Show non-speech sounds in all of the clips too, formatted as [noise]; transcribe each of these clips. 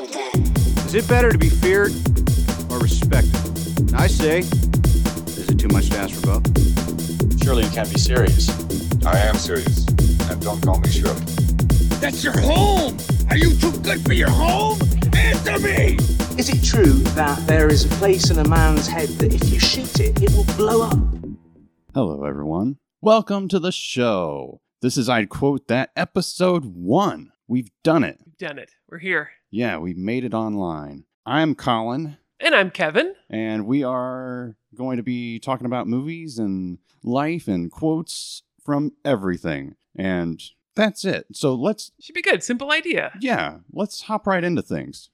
Is it better to be feared or respected? I say, is it too much to ask for both? Surely you can't be serious. I am serious. And don't call me Shirley. That's your home! Are you too good for your home? Answer me! Is it true that there is a place in a man's head that if you shoot it, it will blow up? Hello, everyone. Welcome to the show. This is I'd quote that episode one. We've done it. We've done it. We're here. Yeah, we've made it online. I'm Colin, And I'm Kevin. and we are going to be talking about movies and life and quotes from everything. And that's it. So let's, Should be good. Simple idea. yeah, let's hop right into things.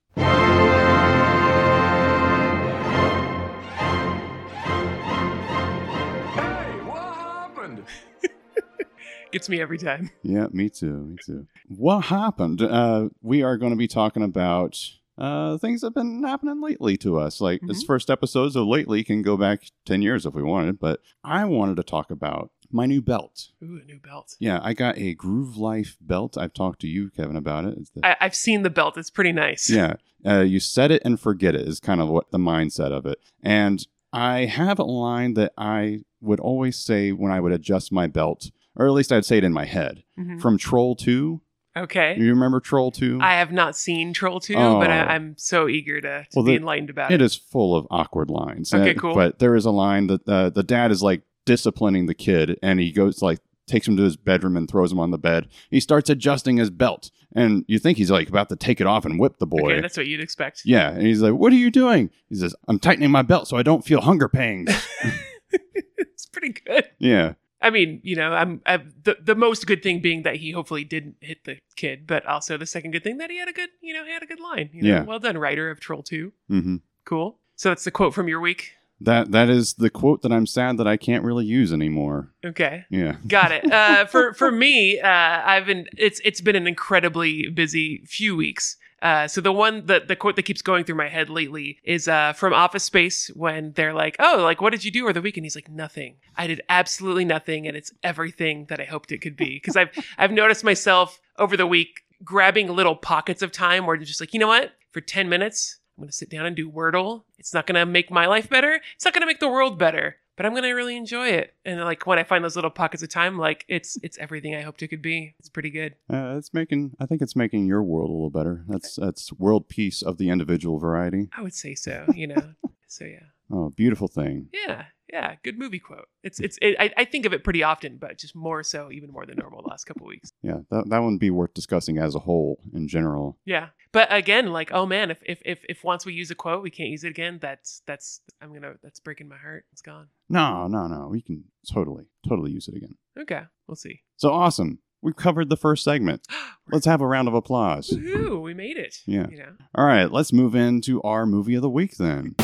Gets me every time. [laughs] Yeah, me too. Me too. What happened? Uh, we are going to be talking about uh, things that have been happening lately to us. Like this first episode, so lately can go back 10 years if we wanted, but I wanted to talk about my new belt. Ooh, a new belt. Yeah, I got a Groove Life belt. I've talked to you, Kevin, about it. It's the- I, I've seen the belt. It's pretty nice. yeah, uh, you set it and forget it is kind of what the mindset of it. And I have a line that I would always say when I would adjust my belt, or at least I'd say it in my head Mhm. from Troll 2. Okay. You remember Troll 2? I have not seen Troll 2, Oh. but I, I'm so eager to, to Well, be the- enlightened about It it. is full of awkward lines. Okay, cool. But there is a line that uh, the dad is like disciplining the kid, and he goes like takes him to his bedroom and throws him on the bed. He starts adjusting his belt, and you think he's like about to take it off and whip the boy. Okay, that's what you'd expect. yeah, and he's like, "What are you doing?" He says, "I'm tightening my belt so I don't feel hunger pangs." [laughs] it's pretty good. yeah, I mean, you know, I'm, i the the most good thing being that he hopefully didn't hit the kid, but also the second good thing that he had a good, you know, he had a good line. You know, Yeah. well done, writer of Troll 2. hmm Cool. So that's the quote from your week. that that is the quote that I'm sad that I can't really use anymore. Okay. Yeah, [laughs] Got it. Uh, for for me, uh, I've been it's it's been an incredibly busy few weeks. Uh, so the one that the quote that keeps going through my head lately is uh, from Office Space when they're like, "Oh, like what did you do over the weekend?" He's like, "Nothing. I did absolutely nothing, and it's everything that I hoped it could be." Because I've [laughs] I've noticed myself over the week grabbing little pockets of time where it's just like, you know what, for ten minutes, I'm gonna sit down and do Wordle. It's not gonna make my life better. It's not gonna make the world better. But I'm gonna really enjoy it. And like when I find those little pockets of time, like it's it's everything I hoped it could be. It's pretty good. uh, it's making. I think it's making your world a little better. That's that's world peace of the individual variety. I would say so. [laughs] You know. so yeah, Oh, beautiful thing. yeah, yeah. Good movie quote. It's it's. It, I, I think of it pretty often, but just more so, even more than normal the last couple weeks. Yeah, that that wouldn't be worth discussing as a whole in general. Yeah. But again, like, oh man, if if if, if once we use a quote, we can't use it again. That's that's I'm gonna that's breaking my heart. It's gone. No, no, no. We can totally, totally use it again. Okay, we'll see. So awesome. We've covered the first segment. [gasps] Let's have a round of applause. Woohoo! We made it. Yeah. You know. All right, let's move into our movie of the week then.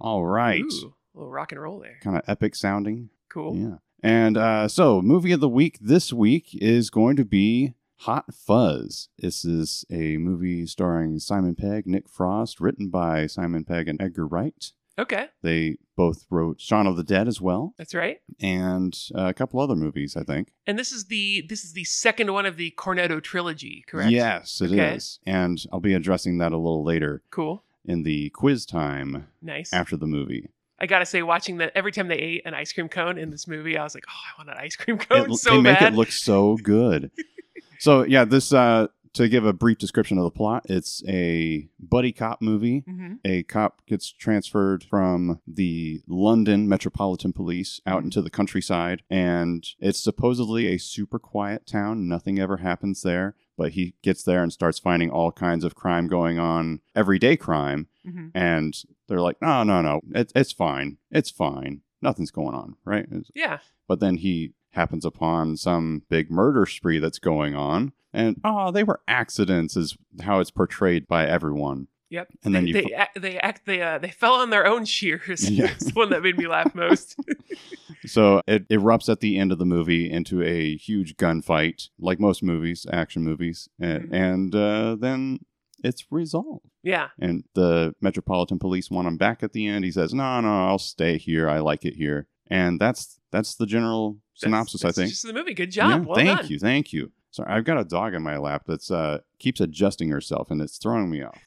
All right. Ooh, a little rock and roll there. Kind of epic sounding. Cool. Yeah. And uh, so, movie of the week this week is going to be Hot Fuzz. This is a movie starring Simon Pegg, Nick Frost, written by Simon Pegg and Edgar Wright. Okay, They both wrote Shaun of the Dead as well, that's right. and uh, a couple other movies, I think. And this is the this is the second one of the Cornetto trilogy, correct? Yes, it is, Okay. And I'll be addressing that a little later Cool. In the quiz time Nice. after the movie. I gotta say, watching that every time they ate an ice cream cone in this movie, I was like, oh, I want an ice cream cone It- so they make bad. it look so good. [laughs] so yeah, this uh, to give a brief description of the plot, it's a buddy cop movie. hmm A cop gets transferred from the London Metropolitan Police out into the countryside, and it's supposedly a super quiet town. Nothing ever happens there, but he gets there and starts finding all kinds of crime going on, everyday crime, hmm and they're like, "No, no, no, it, it's fine, it's fine, nothing's going on, right?" It's- Yeah. but then he happens upon some big murder spree that's going on and oh they were accidents is how it's portrayed by everyone Yep. And then they you they, act, they act they uh, they fell on their own shears. Yeah. [laughs] That's the one that made me laugh most. [laughs] [laughs] so it erupts at the end of the movie into a huge gunfight like most movies action movies and, Mhm. and uh, then it's resolved yeah. and the metropolitan police want him back at the end he says no no i'll stay here i like it here and that's that's the general synopsis That's, i think Just the movie. Good job. Yeah, well thank done. you, thank you. Sorry, I've got a dog in my lap that's uh keeps adjusting herself and it's throwing me off.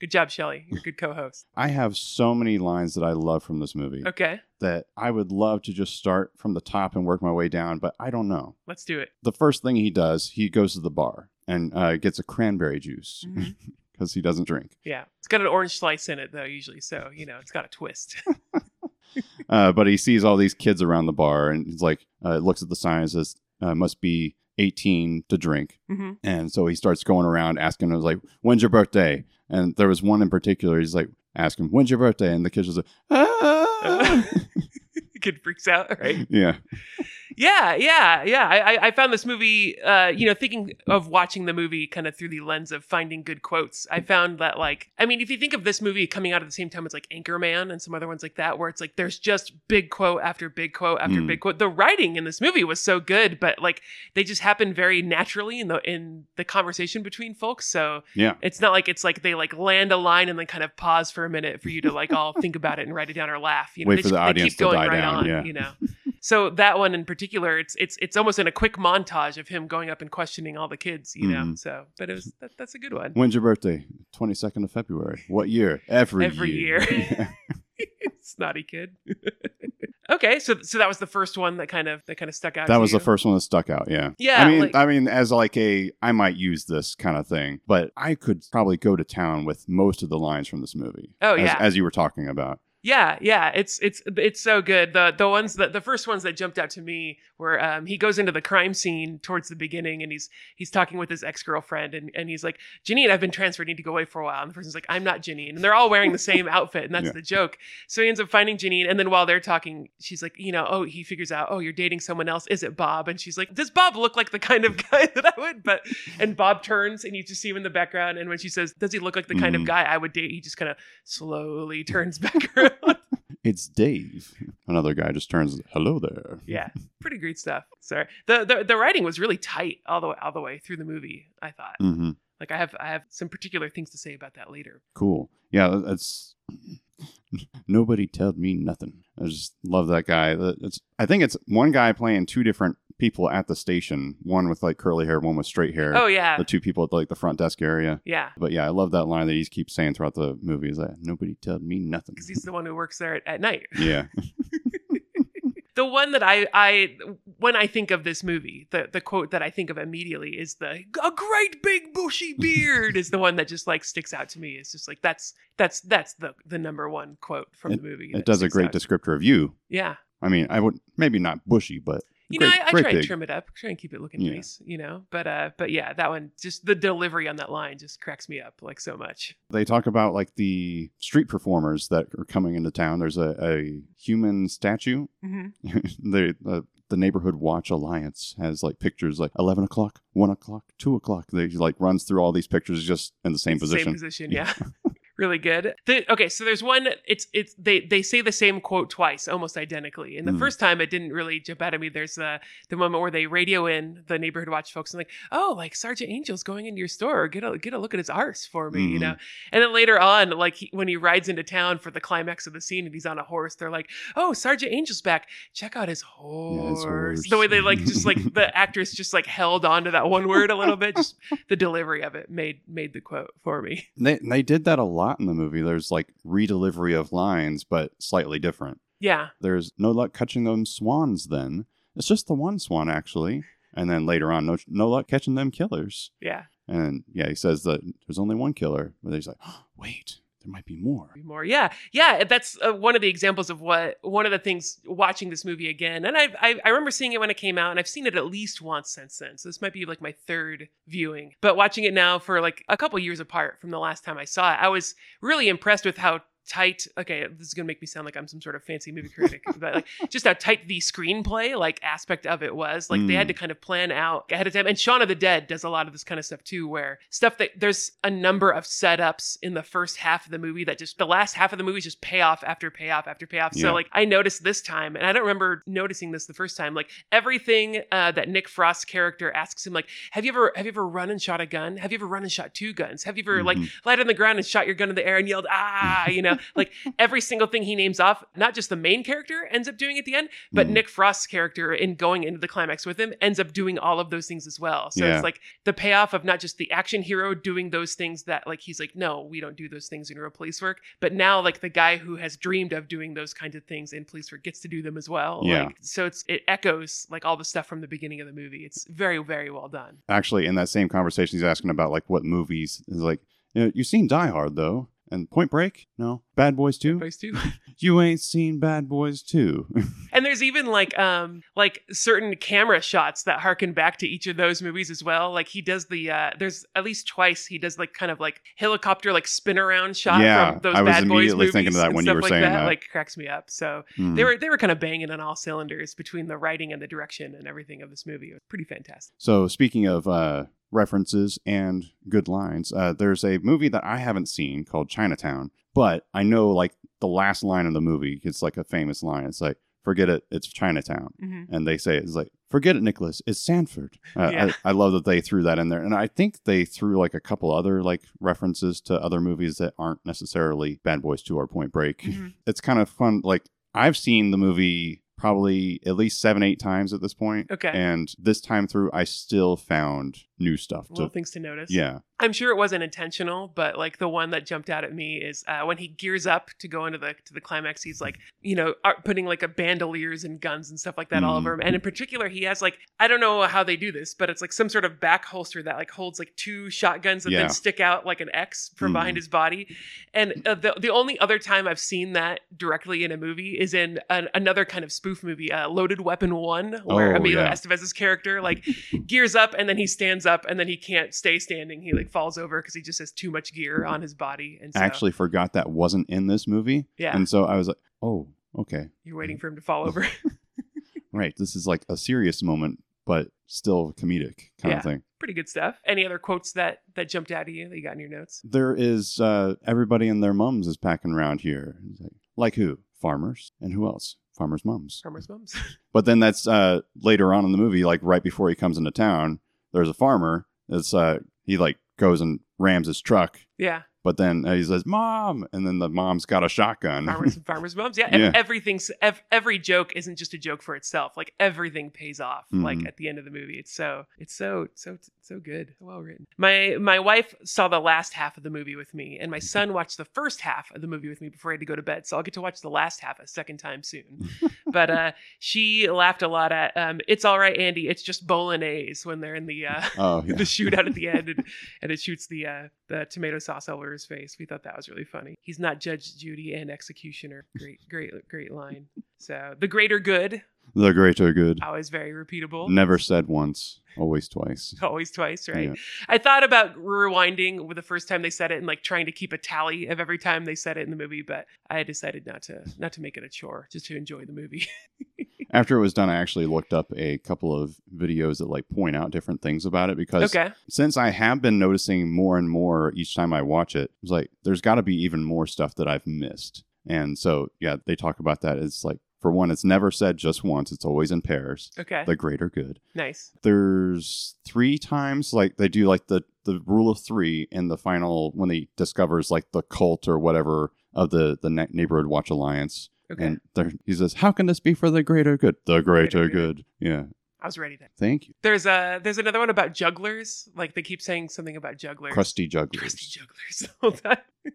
Good job, Shelley. You're a good co-host. [laughs] I have so many lines that I love from this movie Okay, that I would love to just start from the top and work my way down, but I don't know. let's do it. The first thing he does, he goes to the bar and uh, gets a cranberry juice [laughs] Mhm. because he doesn't drink. Yeah, it's got an orange slice in it though, usually. So you know, it's got a twist. [laughs] Uh, but he sees all these kids around the bar and he's like, uh, looks at the sign and says, uh, must be 18 to drink. hmm And so he starts going around asking, him, like, when's your birthday? And there was one in particular, he's like, ask him, when's your birthday? And the kid was like, ah! [laughs] Kid freaks out, right? yeah. Yeah, yeah, yeah. I, I- found this movie, uh, you know, thinking of watching the movie kind of through the lens of finding good quotes. I found that, like, I mean, if you think of this movie coming out at the same time as like Anchorman and some other ones like that, where it's like there's just big quote after big quote after Mm. big quote. The writing in this movie was so good, but like they just happen very naturally in the in the conversation between folks. So Yeah. it's not like it's like they like land a line and then kind of pause for a minute for you to like all think about it and write it down or laugh. You know, Wait they for the they audience keep to going die right down, on, yeah. You know. [laughs] So that one in particular, it's it's it's almost in a quick montage of him going up and questioning all the kids, you know. Mhm. So, but it was that, that's a good one. When's your birthday? 22nd of February. What year? Every, Every year. year. [laughs] [laughs] Snotty kid. [laughs] okay, so so that was the first one that kind of that kind of stuck out. that was the first one that stuck out. Yeah. Yeah, I mean, like- I mean, as like a, I might use this kind of thing, but I could probably go to town with most of the lines from this movie. Oh, as, yeah. As you were talking about. Yeah, yeah, it's it's it's so good. The the ones that the first ones that jumped out to me were um, he goes into the crime scene towards the beginning and he's he's talking with his ex girlfriend and, and he's like Janine, I've been transferred, need to go away for a while. And the person's like, I'm not Janine, and they're all wearing the same outfit, and that's Yeah. the joke. So he ends up finding Janine, and then while they're talking, she's like, you know, oh, he figures out, oh, you're dating someone else. Is it Bob? And she's like, Does Bob look like the kind of [laughs] guy that I would? But and Bob turns and you just see him in the background, and when she says, Does he look like the kind of Mhm. guy I would date? He just kind of slowly turns [laughs] back around. [laughs] It's Dave. Another guy just turns, hello there. yeah pretty great stuff sorry the, the the writing was really tight all the way all the way through the movie i thought hmm like i have i have some particular things to say about that later Cool. Yeah, that's. Nobody told me nothing. I just love that guy. It's. I think it's one guy playing two different people at the station. One with like curly hair, one with straight hair. oh yeah The two people at like the front desk area. yeah But yeah, I love that line that he keeps saying throughout the movie. Is that nobody told me nothing. because he's the one who works there at, at night yeah. [laughs] [laughs] the one that i i when i think of this movie the the quote that i think of immediately is the a great big bushy beard is the one that just like sticks out to me it's just like that's that's that's the the number one quote from the movie It does a great descriptor of you. yeah I mean, I would maybe not bushy, but you great, know, I, I try and big. trim it up, try and keep it looking Yeah. nice, you know. But uh, but yeah, that one just the delivery on that line just cracks me up like so much. They talk about like the street performers that are coming into town. There's a, a human statue. Mm-hmm. [laughs] the, the the neighborhood watch alliance has like pictures like 11 o'clock 1 o'clock 2 o'clock they like runs through all these pictures just in the same position Same position, yeah. [laughs] really good. The, okay, so there's one. It's it's they they say the same quote twice, almost identically. And the Mm. first time it didn't really jump out at me. There's uh, the moment where they radio in the neighborhood watch folks and like, oh, like Sergeant Angel's going into your store. Get a get a look at his arse for me, you Mhm. know. And then later on, like he, when he rides into town for the climax of the scene and he's on a horse, they're like, oh, Sergeant Angel's back. Check out his horse. horse. The way they like just like [laughs] the actress just like held on to that one word a little bit. Just the delivery of it made made the quote for me. they they did that a lot in the movie. There's like redelivery of lines but slightly different. Yeah. there's no luck catching them swans then. It's just the one swan actually. And then later on no no luck catching them killers. Yeah. and yeah he says that there's only one killer but he's like oh, [gasps] wait there might be more. More. Yeah. Yeah. That's uh, one of the examples of what one of the things watching this movie again and I've, I, I remember seeing it when it came out and i've seen it at least once since then. So this might be like my third viewing. But watching it now for like a couple years apart from the last time i saw it i was really impressed with how tight okay this is gonna make me sound like i'm some sort of fancy movie critic [laughs] but like just how tight the screenplay like aspect of it was like they had Mm. to kind of plan out ahead of time and shaun of the dead does a lot of this kind of stuff too where stuff that there's a number of setups in the first half of the movie that just the last half of the movie is just payoff after payoff after payoff Yeah. so like i noticed this time and i don't remember noticing this the first time like everything uh, that nick frost's character asks him like have you ever have you ever run and shot a gun have you ever run and shot two guns have you ever like Mhm. lied on the ground and shot your gun in the air and yelled ah you know [laughs] like every single thing he names off, not just the main character ends up doing at the end, but Mhm. Nick Frost's character in going into the climax with him ends up doing all of those things as well. So Yeah. it's like the payoff of not just the action hero doing those things that like he's like, no, we don't do those things in real police work, but now like the guy who has dreamed of doing those kinds of things in police work gets to do them as well. Yeah. Like, so it's it echoes like all the stuff from the beginning of the movie. It's very very well done. Actually, in that same conversation, he's asking about like what movies. Is like, you know, you've seen Die Hard though, and Point Break. No, Bad Boys Two. Boys [laughs] too. You ain't seen Bad Boys Two. [laughs] And there's even like um like certain camera shots that harken back to each of those movies as well. Like he does the uh there's at least twice he does like kind of like helicopter like spin around shot Yeah, from those I was Bad Boys immediately movies thinking of that when you were like saying that. that. Like cracks me up. So Hmm. they were they were kind of banging on all cylinders between the writing and the direction and everything of this movie. It was pretty fantastic. So speaking of uh, references and good lines, uh, there's a movie that I haven't seen called Chinatown, but I know like the last line of the movie. It's like a famous line. It's like, "Forget it, it's Chinatown," Mm-hmm. and they say it's like, "Forget it, Nicholas, it's Sandford." Uh, Yeah. I, I love that they threw that in there, and I think they threw like a couple other like references to other movies that aren't necessarily Bad Boys Two or Point Break. Mhm. [laughs] It's kind of fun. Like I've seen the movie probably at least seven, eight times at this point. Okay. And this time through, I still found new stuff. Little To, things to notice. yeah. I'm sure it wasn't intentional, but like the one that jumped out at me is uh, when he gears up to go into the to the climax. He's like, you know, putting like a bandoliers and guns and stuff like that all Mhm. over him. And in particular, he has like I don't know how they do this, but it's like some sort of back holster that like holds like two shotguns that Yeah. then stick out like an X from Mhm. behind his body. And uh, the the only other time I've seen that directly in a movie is in an, another kind of spoof movie, uh, Loaded Weapon One, where Oh, Emilio yeah. Estevez's character like [laughs] gears up and then he stands up and then he can't stay standing. He like falls over because he just has too much gear on his body. And so I actually forgot that wasn't in this movie. Yeah. And so I was like, oh, okay. you're waiting for him to fall over. [laughs] Right. This is like a serious moment, but still comedic kind Yeah. of thing. Pretty good stuff. Any other quotes that that jumped out at you that you got in your notes? There is uh, everybody and their mums is packing around here. Like, like who? Farmers. And who else? Farmers' mums. Farmer's mums. [laughs] But then that's uh, later on in the movie, like right before he comes into town, there's a farmer. It's uh, he like goes and rams his truck, yeah. But then uh, he says, "Mom," and then the mom's got a shotgun. Farmers and [laughs] farmers mums. Yeah. Yeah. Everything's ev- every joke isn't just a joke for itself. Like everything pays off. Like Mhm. at the end of the movie. It's so it's so so so good. Well written. My my wife saw the last half of the movie with me, and my son watched the first half of the movie with me before he had to go to bed. So I'll get to watch the last half a second time soon. [laughs] but uh, she laughed a lot at um, "It's all right, Andy. It's just bolognese" when they're in the uh, oh [laughs] yeah. the shootout at the end, and, and it shoots the uh, the tomato sauce all over his face. We thought that was really funny. He's not Judge Judy and executioner. Great, great, great line. So the greater good, The greater good. always very repeatable. Never said once, always twice. [laughs] Always twice, right? Yeah. I thought about rewinding with the first time they said it and like trying to keep a tally of every time they said it in the movie, but I decided not to not to make it a chore, just to enjoy the movie. [laughs] After it was done, I actually looked up a couple of videos that like point out different things about it because okay. since I have been noticing more and more each time I watch it, it's like there's got to be even more stuff that I've missed. And so, yeah, they talk about that. It's like, for one, it's never said just once, it's always in pairs, Okay. the greater good. nice. There's three times, like, they do like the, the rule of three in the final when he discovers like the cult or whatever of the, the Ne- Neighborhood Watch Alliance. Okay. And he says, How can this be for the greater good? The greater Greater good. good. Yeah. I was ready then. Thank you. There's a there's another one about jugglers. Like they keep saying something about jugglers. Crusty jugglers. Crusty jugglers. [laughs] the time.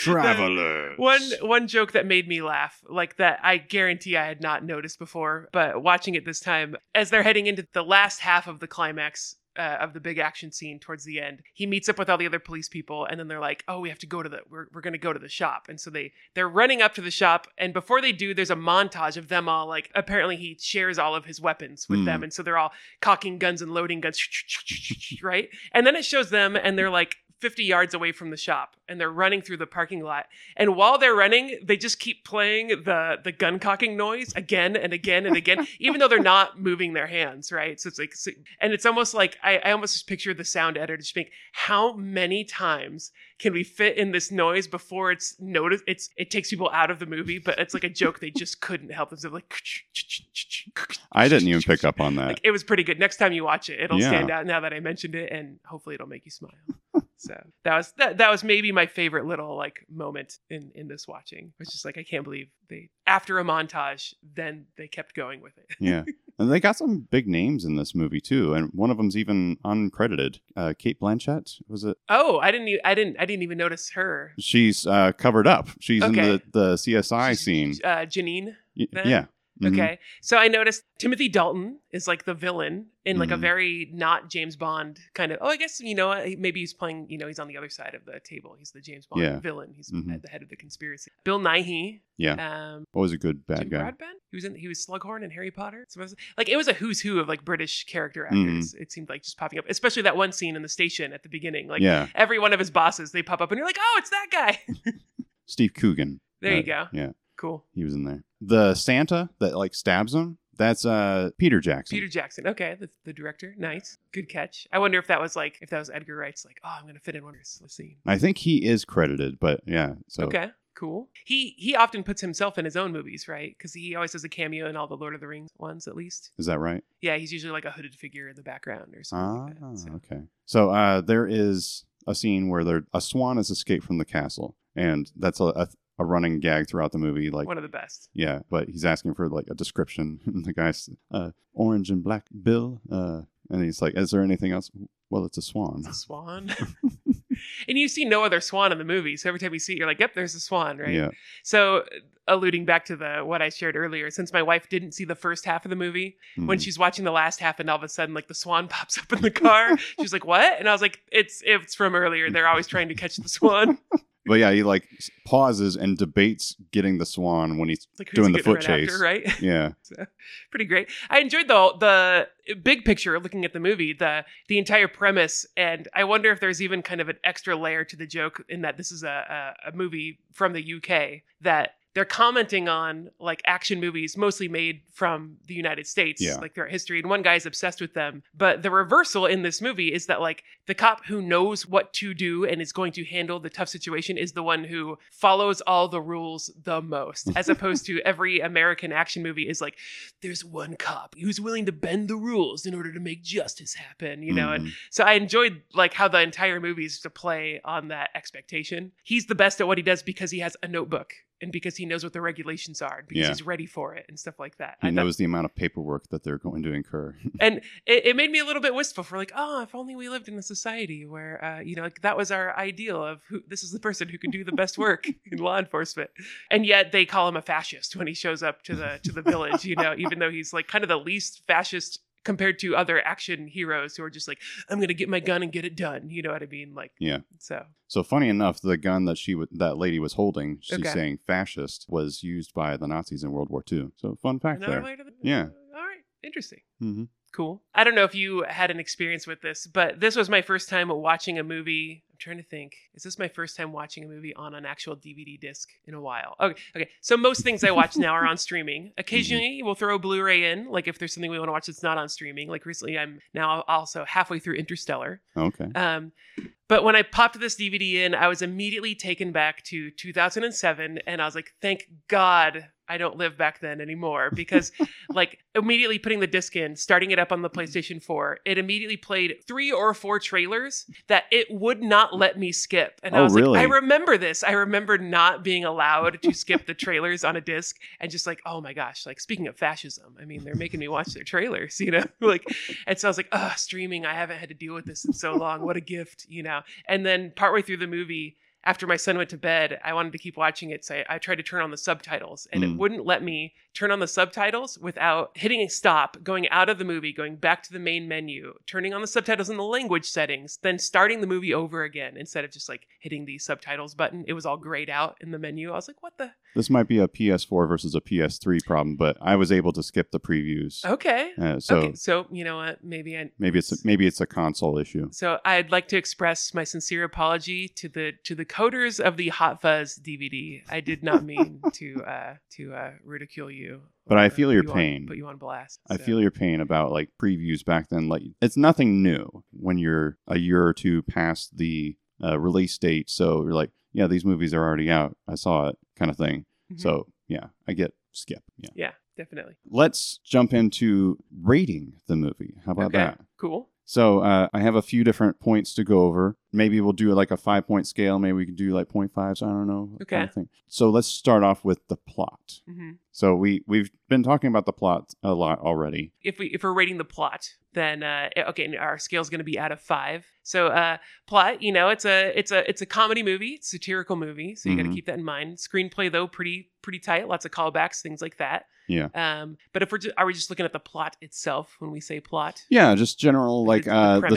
Travelers. One one joke that made me laugh, like that I guarantee I had not noticed before, but watching it this time, as they're heading into the last half of the climax uh, of the big action scene towards the end, he meets up with all the other police people, and then they're like, "Oh, we have to go to the we're we're gonna go to the shop," and so they they're running up to the shop, and before they do, there's a montage of them all like apparently he shares all of his weapons with Hmm. them, and so they're all cocking guns and loading guns, [laughs] right? And then it shows them, and they're like. 50 yards away from the shop and they're running through the parking lot and while they're running they just keep playing the the gun cocking noise again and again and again even though they're not moving their hands right so it's like and it's almost like I, I almost just picture the sound editor just being how many times can we fit in this noise before it's noticed it's it takes people out of the movie but it's like a joke they just couldn't help themselves like I didn't even pick up on that. like it was pretty good next time you watch it it'll Yeah. stand out now that i mentioned it and hopefully it'll make you smile [laughs] So that was that, that was maybe my favorite little like moment in in this watching. It's just like I can't believe they after a montage, then they kept going with it. Yeah. [laughs] And they got some big names in this movie too, and one of them's even uncredited. Uh, Cate Blanchett was it? Oh, I didn't. I didn't. I didn't even notice her. She's uh, covered up. She's in the the CSI She's- scene. Uh, Janine. Then? yeah. Mhm. Okay. So I noticed Timothy Dalton is like the villain in like a Mhm. very not James Bond kind of. Oh, I guess you know maybe he's playing. You know, he's on the other side of the table. He's the James Bond Yeah. villain. He's Mhm. at the head of the conspiracy. Bill Nighy. Yeah. Um, Always a good bad Jim guy. Broadbent. He was in. He was Slughorn in Harry Potter. Like it was a who's who of like British character actors. It seemed like just popping up, especially that one scene in the station at the beginning. Like yeah. every one of his bosses, they pop up and you're like, oh, it's that guy. [laughs] Steve Coogan. there Uh, you go. Yeah. Cool. He was in there. The Santa that like stabs him. That's uh Peter Jackson. Peter Jackson. Okay, the, the director. Nice. Good catch. I wonder if that was like if that was Edgar Wright's like, oh, I'm gonna fit in one scene. I think he is credited, but yeah. So Okay. Cool. He he often puts himself in his own movies, right? Because he always has a cameo in all the Lord of the Rings ones, at least. is that right? Yeah, he's usually like a hooded figure in the background or something. Ah, like that, so. okay. So uh, there is a scene where there a swan has escaped from the castle, and that's a, a, a running gag throughout the movie. Like, One of the best. yeah, but he's asking for like a description, [laughs] and the guy's uh, orange and black bill, uh, and he's like, "Is there anything else?" Well, it's a swan. It's a swan. [laughs] [laughs] and you see no other swan in the movie, so every time you see it, you're like, "Yep, there's a swan," right? Yeah, So, alluding back to the what I shared earlier, since my wife didn't see the first half of the movie, when Mhm. she's watching the last half, and all of a sudden, like the swan pops up in the car, she's like, "What?" And I was like, "It's it's from earlier. They're always trying to catch the swan. But yeah, he like pauses and debates getting the swan when he's Like Doing the foot right chase. after, right?" [laughs] yeah, So, pretty great. I enjoyed the the big picture looking at the movie, the the entire premise, and I wonder if there's even kind of an extra layer to the joke in that this is a a, a movie from the UK that they're commenting on like action movies mostly made from the United States, Yeah. like throughout history, and one guy's obsessed with them. But the reversal in this movie is that like the cop who knows what to do and is going to handle the tough situation is the one who follows all the rules the most, as [laughs] opposed to every American action movie is like, there's one cop who's willing to bend the rules in order to make justice happen, you know? And Mhm. so I enjoyed like how the entire movie is to play on that expectation. He's the best at what he does because he has a notebook and because he knows what the regulations are, and because Yeah. he's ready for it and stuff like that. he I thought- knows the amount of paperwork that they're going to incur. [laughs] and it, it made me a little bit wistful for like, oh, if only we lived in a society where, uh, you know, like that was our ideal of who this is the person who can do the best work [laughs] in law enforcement. And yet they call him a fascist when he shows up to the to the village, you know, even though he's like kind of the least fascist compared to other action heroes who are just like, I'm gonna get my gun and get it done. You know what I mean? Like, Yeah. So So funny enough, the gun that she w- that lady was holding, she's Okay. saying fascist, was used by the Nazis in World War II. So fun fact another there. layer to the Yeah. All right, interesting. hmm Cool. I don't know if you had an experience with this, but this was my first time watching a movie. I'm trying to think. Is this my first time watching a movie on an actual DVD disc in a while? Okay. Okay. So most things I watch now are on streaming. [laughs] Occasionally we'll throw a Blu-ray in, like if there's something we want to watch that's not on streaming. Like recently I'm now also halfway through Interstellar. Okay. Um, but when I popped this DVD in, I was immediately taken back to 2007, and I was like, "Thank God I don't live back then anymore." Because, [laughs] like, immediately putting the disc in, starting it up on the PlayStation 4, it immediately played three or four trailers that it would not let me skip. And I Oh, was really? like, "I remember this. I remember not being allowed to [laughs] skip the trailers on a disc, and just like, oh my gosh, like speaking of fascism, I mean, they're making me watch their trailers, you know, [laughs] like." And so I was like, oh, streaming, I haven't had to deal with this in so long. What a gift, you know? And then partway through the movie, after my son went to bed, I wanted to keep watching it. So I, I tried to turn on the subtitles and it Mm. wouldn't let me turn on the subtitles without hitting a stop, going out of the movie, going back to the main menu, turning on the subtitles in the language settings, then starting the movie over again instead of just like hitting the subtitles button. It was all grayed out in the menu. I was like, what the? [laughs] This might be a PS4 versus a PS3 problem, but I was able to skip the previews. Okay. Uh, so okay. So, you know what? Maybe I, maybe it's maybe it's a console issue. So I'd like to express my sincere apology to the to the coders of the Hot Fuzz DVD. I did not mean [laughs] to uh, to uh, ridicule you. But I feel your you on- pain. put you on blast. I so. feel your pain about like previews back then. Like it's nothing new when you're a year or two past the uh, release date. So you're like, yeah, these movies are already out. I saw it, kind of thing. Mhm. So yeah, I get skip. Yeah. yeah, definitely. Let's jump into rating the movie. How about okay, that? cool. So uh, I have a few different points to go over. Maybe we'll do like a five point scale. Maybe we can do like 0.5s. I don't know. Okay. kind of thing. So let's start off with the plot. hmm So we we've been talking about the plot a lot already. If we if we're rating the plot, then uh, okay, our scale is going to be out of five. So uh, plot, you know, it's a it's a it's a comedy movie, it's a satirical movie, so you got to keep that in mind. Screenplay though, pretty pretty tight, lots of callbacks, things like that. Yeah. Um, but if we're just, are we just looking at the plot itself when we say plot? Yeah, just general like uh the of the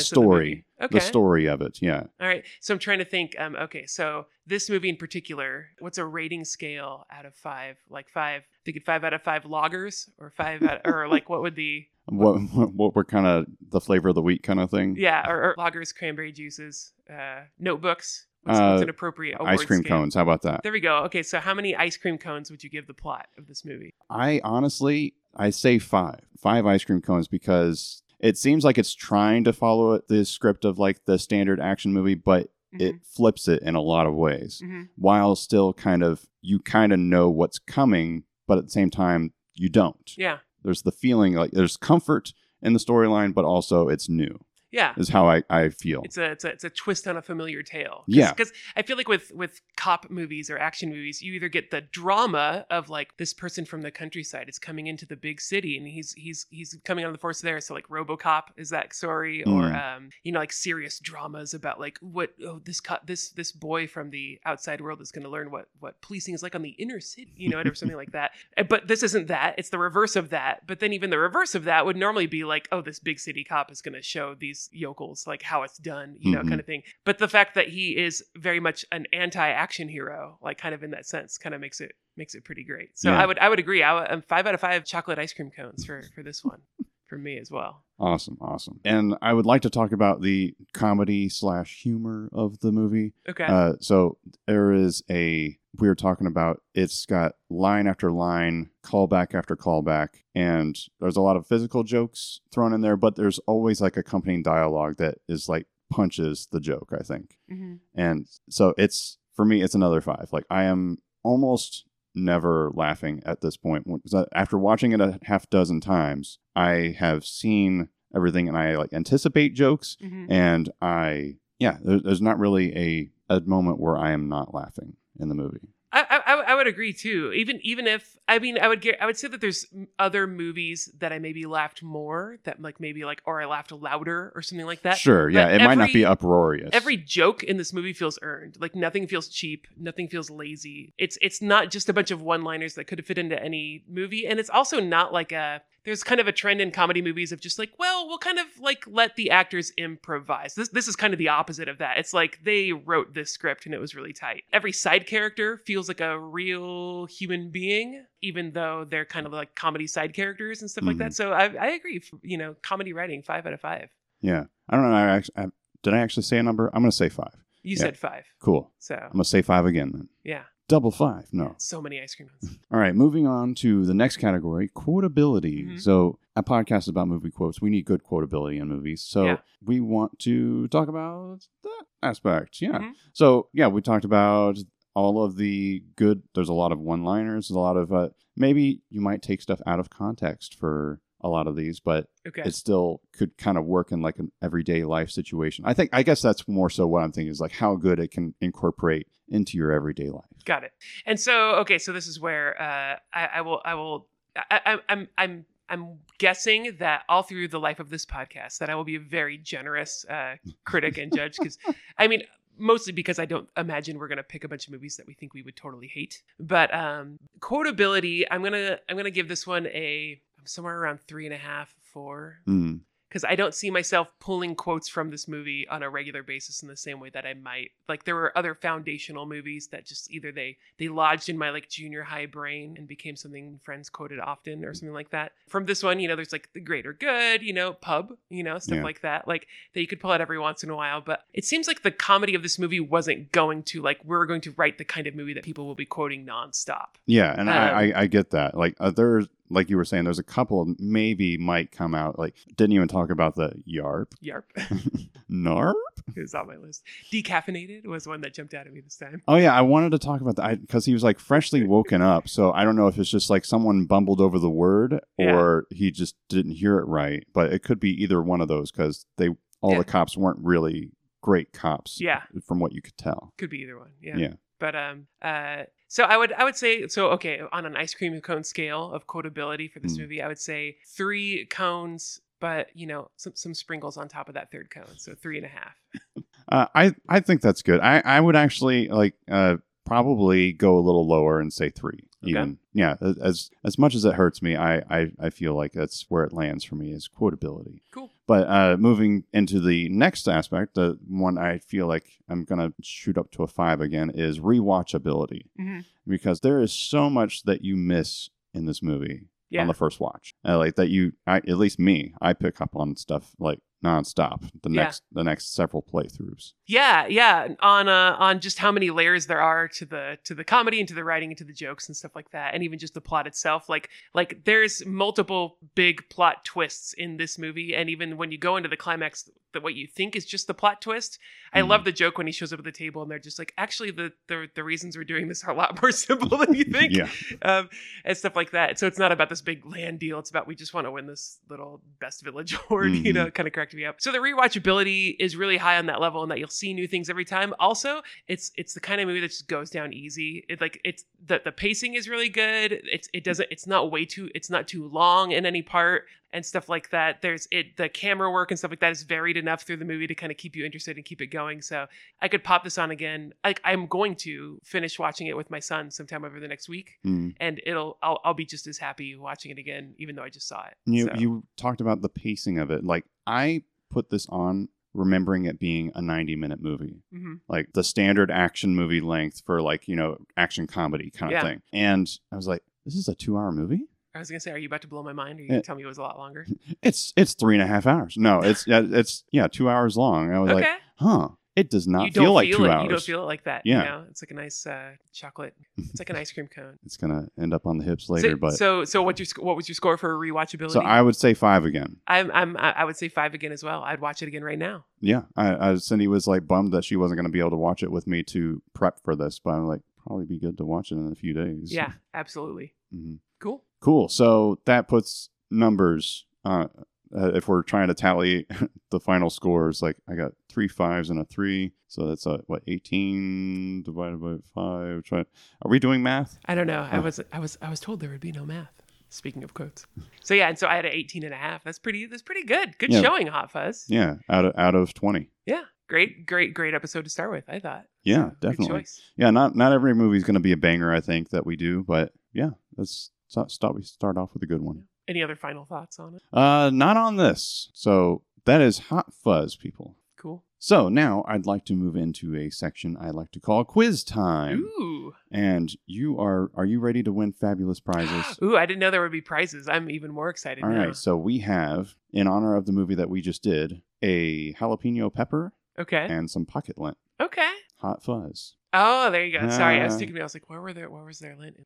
movie. The, story of it. Yeah. All right. So I'm trying to think. Um, okay, so this movie in particular, what's a rating scale out of five? Like five? Thinking five out of five loggers, or five out, or like what would the [laughs] What what, were kind of the flavor of the week kind of thing? yeah, or, or loggers, cranberry juices, uh, notebooks. What's, what's Uh, an appropriate Ice cream scale? cones. How about that? There we go. Okay, so how many ice cream cones would you give the plot of this movie? I honestly, I say five, five ice cream cones because it seems like it's trying to follow the script of like the standard action movie, but it flips it in a lot of ways hmm while still kind of, you kind of know what's coming, but at the same time, you don't. Yeah, There's the feeling like there's comfort in the storyline, but also it's new, yeah. is how I, I feel. It's a, it's a it's a twist on a familiar tale. Yeah. because I feel like with with cop movies or action movies, you either get the drama of like this person from the countryside is coming into the big city and he's he's he's coming on the force there. So like RoboCop is that story, or Mm. um, you know like serious dramas about like what oh this cop this this boy from the outside world is going to learn what what policing is like on the inner city, you know, or something like that. But this isn't that; it's the reverse of that. But then even the reverse of that would normally be like, oh, this big city cop is going to show these yokels like how it's done, you know, Mhm. kind of thing. But the fact that he is very much an anti-action hero, like kind of in that sense, kind of makes it makes it pretty great. So Yeah. I would I would agree. I would, um, five out of five chocolate ice cream cones for for this one for me as well. Awesome, awesome. And I would like to talk about the comedy slash humor of the movie. Okay. Uh, so there is a we were talking about. It's got line after line, callback after callback, and there's a lot of physical jokes thrown in there, but there's always like accompanying dialogue that is like punches the joke. I think, hmm and so it's for me, it's another five. Like I am almost never laughing at this point. I- After watching it a half dozen times, I have seen everything, and I like anticipate jokes hmm and I yeah, there's not really a a moment where I am not laughing in the movie. I, I would agree too. Even even if I mean I would get I would say that there's other movies that I maybe laughed more that like maybe like or I laughed louder or something like that. sure, yeah, but it might not be uproarious. Every joke in this movie feels earned. Like nothing feels cheap, nothing feels lazy. It's it's not just a bunch of one-liners that could have fit into any movie and it's also not like a there's kind of a trend in comedy movies of just like, well, we'll kind of like let the actors improvise. This this is kind of the opposite of that. It's like they wrote this script and it was really tight. Every side character feels like a real human being, even though they're kind of like comedy side characters and stuff like that. Mm-hmm. So I, I agree. You know, comedy writing, five out of five. yeah, I don't know. I actually, I, did I actually say a number? I'm gonna say five. You Yeah. said five. Cool. So I'm gonna say five again then. yeah, Double five. No. so many ice cream. [laughs] All right, moving on to the next category, quotability. Mhm. So, a podcast is about movie quotes. We need good quotability in movies. So, Yeah. we want to talk about that aspect. Yeah. Mhm. So, yeah, we talked about all of the good, there's a lot of one liners, There's a lot of, uh, maybe you might take stuff out of context for a lot of these, but Okay. it still could kind of work in like an everyday life situation. I think, I guess that's more so what I'm thinking is like how good it can incorporate into your everyday life. Got it. And so, okay, so this is where uh, I, I will, I will, I, I, I'm, I'm, I'm guessing that all through the life of this podcast, that I will be a very generous uh, critic and judge. Because, [laughs] I mean, mostly because I don't imagine we're gonna pick a bunch of movies that we think we would totally hate. But um, quotability, I'm gonna, I'm gonna give this one a somewhere around three and a half, four. Hmm. because I don't see myself pulling quotes from this movie on a regular basis in the same way that I might. Like there were other foundational movies that just either they they lodged in my like junior high brain and became something friends quoted often or something like that. From this one, you know, there's like the greater good, you know, pub, you know, stuff Yeah. like that. Like that you could pull out every once in a while. But it seems like the comedy of this movie wasn't going to like we're going to write the kind of movie that people will be quoting nonstop. Yeah, and Um, I, I I get that. Like uh, there's like you were saying, there's a couple maybe might come out. Like didn't even talk about the yarp, Yarp [laughs] narp. is on my list. Decaffeinated was one that jumped out at me this time. Oh yeah, I wanted to talk about that because he was like freshly woken up. So I don't know if it's just like someone bumbled over the word Yeah. or he just didn't hear it right. But it could be either one of those because they all Yeah. the cops weren't really great cops. Yeah. From what you could tell. Could be either one. Yeah. Yeah. But um uh so I would I would say so okay on an ice cream cone scale of quotability for this Mm. movie I would say three cones but you know some some sprinkles on top of that third cone so three and a half. [laughs] Uh, I I think that's good. I I would actually like uh probably go a little lower and say three. Okay. Even yeah, as as much as it hurts me, I, I I feel like that's where it lands for me is quotability. Cool. But uh, moving into the next aspect, the one I feel like I'm gonna shoot up to a five again is rewatchability Mhm. because there is so much that you miss in this movie Yeah. on the first watch. Uh, like that you, I, at least me, I pick up on stuff like nonstop the Yeah. next the next several playthroughs. Yeah, yeah, on uh on just how many layers there are to the to the comedy and to the writing and to the jokes and stuff like that, and even just the plot itself. Like like there's multiple big plot twists in this movie, and even when you go into the climax, that what you think is just the plot twist. I Mhm. love the joke when he shows up at the table and they're just like, actually, the the the reasons we're doing this are a lot more [laughs] simple than you think. Yeah. um, and stuff like that. So it's not about this big land deal. It's about we just want to win this little best village [laughs] award. You Mhm. know, kind of me up. So the rewatchability is really high on that level, and that you'll see new things every time. Also, it's it's the kind of movie that just goes down easy. It like it's the the pacing is really good. It's it doesn't it's not way too it's not too long in any part and stuff like that. There's it the camera work and stuff like that is varied enough through the movie to kind of keep you interested and keep it going. So I could pop this on again. Like I'm going to finish watching it with my son sometime over the next week Mm. and it'll I'll, I'll be just as happy watching it again even though i just saw it You So, you talked about the pacing of it. Like I put this on remembering it being a 90 minute movie. mhm. Like the standard action movie length for like, you know, action comedy kind of Yeah. thing. And I was like, this is a two hour movie? I was gonna say are you about to blow my mind or are you Yeah. gonna tell me it was a lot longer [laughs] It's it's three and a half hours. No, it's yeah, it's yeah, two hours long. I was okay like, huh. It does not feel like feel two it hours. you don't feel it like that Yeah. you know it's like a nice uh, chocolate it's like an ice cream cone [laughs] it's gonna end up on the hips later, so, but so so what's your what was your score for rewatchability so I would say five again. I'm, I'm I would say five again as well i'd watch it again right now Yeah, I, I Cindy was like bummed that she wasn't going to be able to watch it with me to prep for this, but I'm like probably be good to watch it in a few days. yeah absolutely Mhm. cool cool. So that puts numbers. Uh, uh, if we're trying to tally [laughs] the final scores, like I got three fives and a three, so that's uh, what eighteen divided by five. Try, are we doing math? i don't know i was i was i was told there would be no math speaking of quotes so yeah and so i had an 18 and a half that's pretty that's pretty good good Yeah. showing hot fuzz Yeah, out of out of twenty. Yeah, great, great, great episode to start with. I thought. Yeah, Good definitely. choice. Yeah, not not every movie is going to be a banger. I think that we do, but yeah, let's start. start we start off with a good one. Any other final thoughts on it? Uh, not on this. So that is Hot Fuzz, people. Cool. So now I'd like to move into a section I like to call quiz time. Ooh, And you are are you ready to win fabulous prizes? [gasps] ooh! I didn't know there would be prizes. I'm even more excited All now. right, so we have in honor of the movie that we just did, a jalapeno pepper Okay. and some pocket lint. Okay. Hot fuzz. Oh, there you go. Sorry, I was Ah. thinking. I was like, where were there? Where was their lint?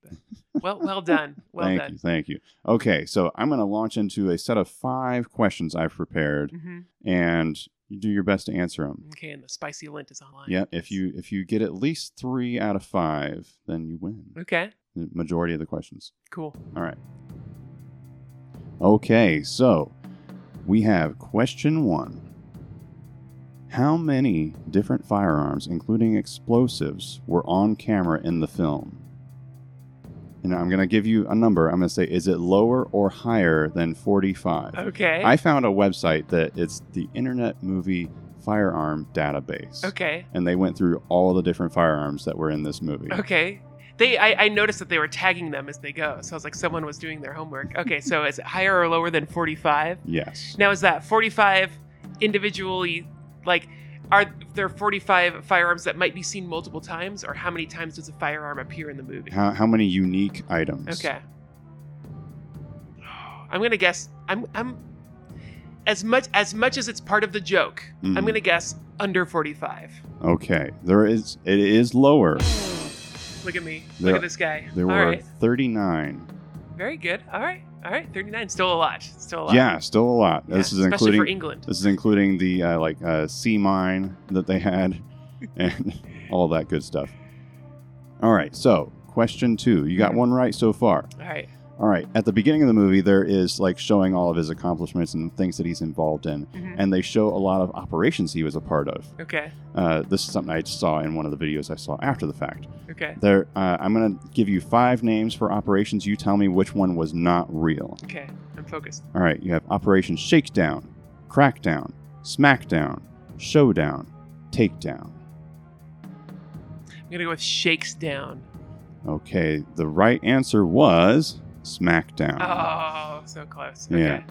Well, well [laughs] done. Well thank done. you, thank you. Okay, so I'm going to launch into a set of five questions I've prepared, hmm and you do your best to answer them. Okay, and the spicy lint is online. Yeah, if you if you get at least three out of five, then you win Okay. the majority of the questions. Cool. All right. Okay, so we have question one. How many different firearms, including explosives, were on camera in the film? And I'm going to give you a number. I'm going to say, is it lower or higher than 45? Okay. I found a website that it's the Internet Movie Firearm Database. okay. And they went through all the different firearms that were in this movie. Okay. They, I, I noticed that they were tagging them as they go. So I was like, someone was doing their homework. [laughs] Okay, so is it higher or lower than 45? Yes. Now, is that 45 individually, like, are there 45 firearms that might be seen multiple times, or how many times does a firearm appear in the movie? How, how many unique items? Okay. I'm gonna guess. I'm. I'm. As much as much as it's part of the joke, I'm Mhm. gonna guess under 45. Okay. There is it is lower. Look at me. There- Look at this guy. There All were right. 39. Very good. All right. All right. 39. Still a lot. Still a lot. Yeah, still a lot. Yeah, This is especially including for England. this is including the uh, like uh, sea mine that they had [laughs] and all that good stuff. All right. So, question 2. You got one right so far. All right. All right. At the beginning of the movie, there is like showing all of his accomplishments and things that he's involved in, Mhm. and they show a lot of operations he was a part of. Okay. Uh, this is something I saw in one of the videos I saw after the fact. Okay. There, uh, I'm going to give you five names for operations. You tell me which one was not real. Okay. I'm focused. All right. You have Operation Shakedown, Crackdown, Smackdown, Showdown, Takedown. I'm gonna go with shakes down. Okay. The right answer was Smackdown. Oh, so close. Yeah. Okay.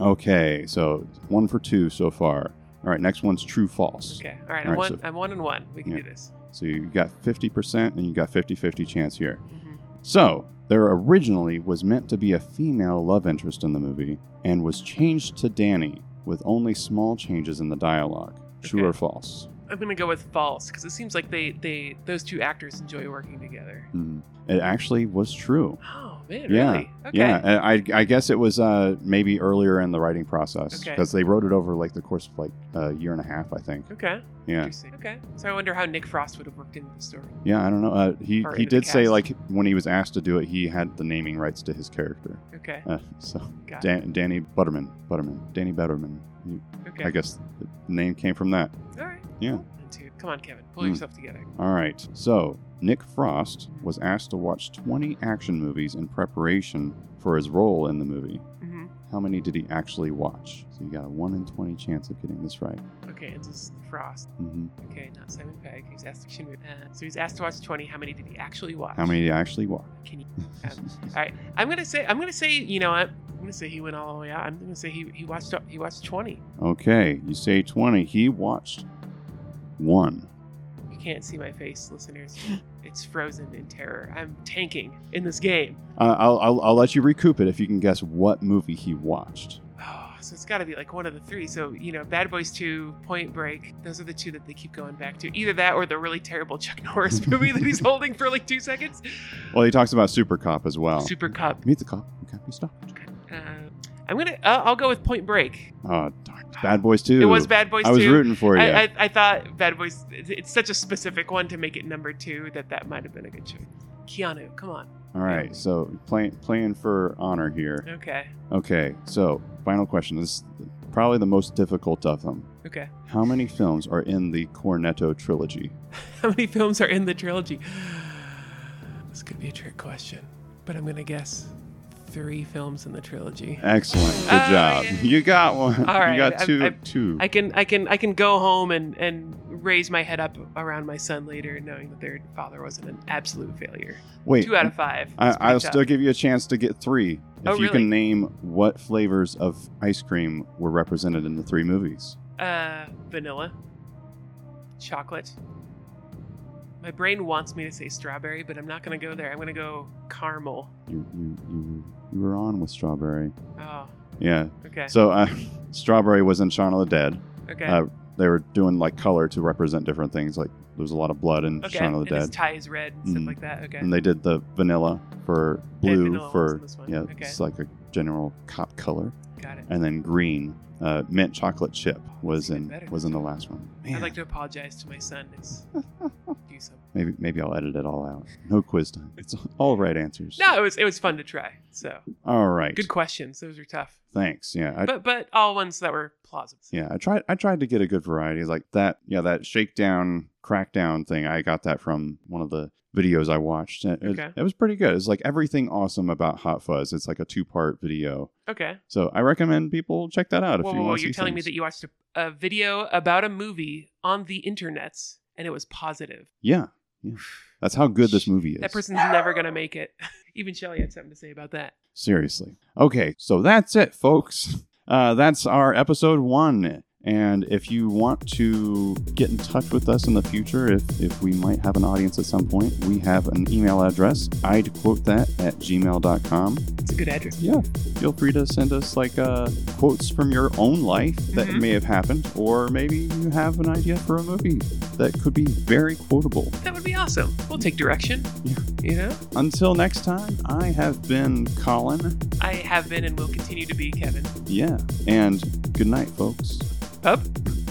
Okay, so one for two so far. All right, next one's true false. Okay. All right. All I'm right, one. so- I'm one and one. We can Yeah. do this. So you got 50% and you got 50 50 chance here. Mhm. So, there originally was meant to be a female love interest in the movie and was changed to Danny with only small changes in the dialogue. True Okay. or false? I'm gonna go with false because it seems like they they those two actors enjoy working together. Hmm. It actually was true. Oh man, Yeah, really? Okay. Yeah, I, I guess it was uh, maybe earlier in the writing process Okay. because they wrote it over like the course of like a year and a half, I think. Okay. Yeah. Okay. So I wonder how Nick Frost would have worked into the story. Yeah, I don't know. Uh, he Or he did say like when he was asked to do it, he had the naming rights to his character. Okay. Uh, so Dan, Danny Butterman, Butterman, Danny Butterman. He- Okay. I guess the name came from that. All right. Yeah. Come on, Kevin. Pull Hmm. yourself together. All right. So Nick Frost was asked to watch 20 action movies in preparation for his role in the movie. hmm How many did he actually watch? So you got a one in 20 chance of getting this right. Okay. It's just Frost. hmm Okay. Not Simon Pegg. He was asked to uh, so he was asked to watch 20. How many did he actually watch? How many did he actually watch? Can you? [laughs] Um, all right. I'm gonna say. I'm gonna say. You know what? I'm gonna say he went all the way out. I'm gonna say he he watched he watched 20. Okay, you say 20. He watched one. You can't see my face, listeners. It's frozen in terror. I'm tanking in this game. Uh, I'll, I'll, I'll let you recoup it if you can guess what movie he watched. Oh, so it's got to be like one of the three. So you know, Bad Boys 2, Point Break. Those are the two that they keep going back to. Either that or the really terrible Chuck [laughs] Norris [laughs] movie that he's holding for like two seconds. Well, he talks about Super Cop as well. Super Cop. Meet the cop. You can't be stopped. Uh, I'm gonna. Uh, I'll go with Point Break. Oh, darn. Bad Boys 2. It was Bad Boys I was 2. rooting for you. I, I, I thought Bad Boys. It's, it's such a specific one to make it number two that that might have been a good choice. Keanu, come on. All right, so playing playing for honor here. Okay. Okay, so final question. This is probably the most difficult of them. Okay. How many films are in the Cornetto trilogy? [laughs] How many films are in the trilogy? This could be a trick question, but I'm gonna guess three films in the trilogy. Excellent. Good Ah, job. yeah. You got one. All right, You got 2 I'm- two. I can I can I can go home and and raise my head up around my son later, knowing that their father wasn't an absolute failure. Wait. Two out of five. I, That's pretty I'll tough. still give you a chance to get three. If Oh, you really? can name what flavors of ice cream were represented in the three movies. Uh, vanilla, chocolate. My brain wants me to say strawberry, but I'm not gonna go there. I'm gonna go caramel. You you you, you were on with strawberry. Oh, Yeah. okay. So uh, [laughs] strawberry was in Shaun of the Dead. okay. Uh, they were doing like color to represent different things. Like there was a lot of blood in okay. Shaun of the and the his Dead, tie is red and stuff Mhm. like that. Okay. and they did the vanilla for blue vanilla for in this one. yeah, Okay. it's like a general cop color, Got it. and then green uh, mint chocolate chip was in better. was in the last one. Man, I'd like to apologize to my son. It's [laughs] maybe maybe I'll edit it all out. No quiz time. It's all right answers. No, it was it was fun to try. So All right. good questions. Those were tough, Thanks. Yeah. I, but but all ones that were plausible. yeah. I tried. I tried to get a good variety. Like that. Yeah. That shakedown, crackdown thing. I got that from one of the videos I watched. It, Okay. it was pretty good. It's like everything awesome about Hot Fuzz. It's like a two part video. Okay. So I recommend people check that out if Whoa, you whoa, whoa, want to see you're telling me that you watched a, a video about a movie on the internets and it was positive. Yeah. Yeah. That's how good this movie is. That person's never gonna make it. [laughs] Even Shelly had something to say about that. Seriously. Okay, so that's it, folks. Uh, that's our episode one. And if you want to get in touch with us in the future, if, if we might have an audience at some point, we have an email address. I'd quote that at gmail.com. It's a good address. Yeah, feel free to send us like uh, quotes from your own life that Mhm. may have happened, or maybe you have an idea for a movie that could be very quotable. That would be awesome. We'll take direction. Yeah. You know? Until next time, I have been Colin. I have been and will continue to be Kevin. Yeah, and good night, folks. Pup?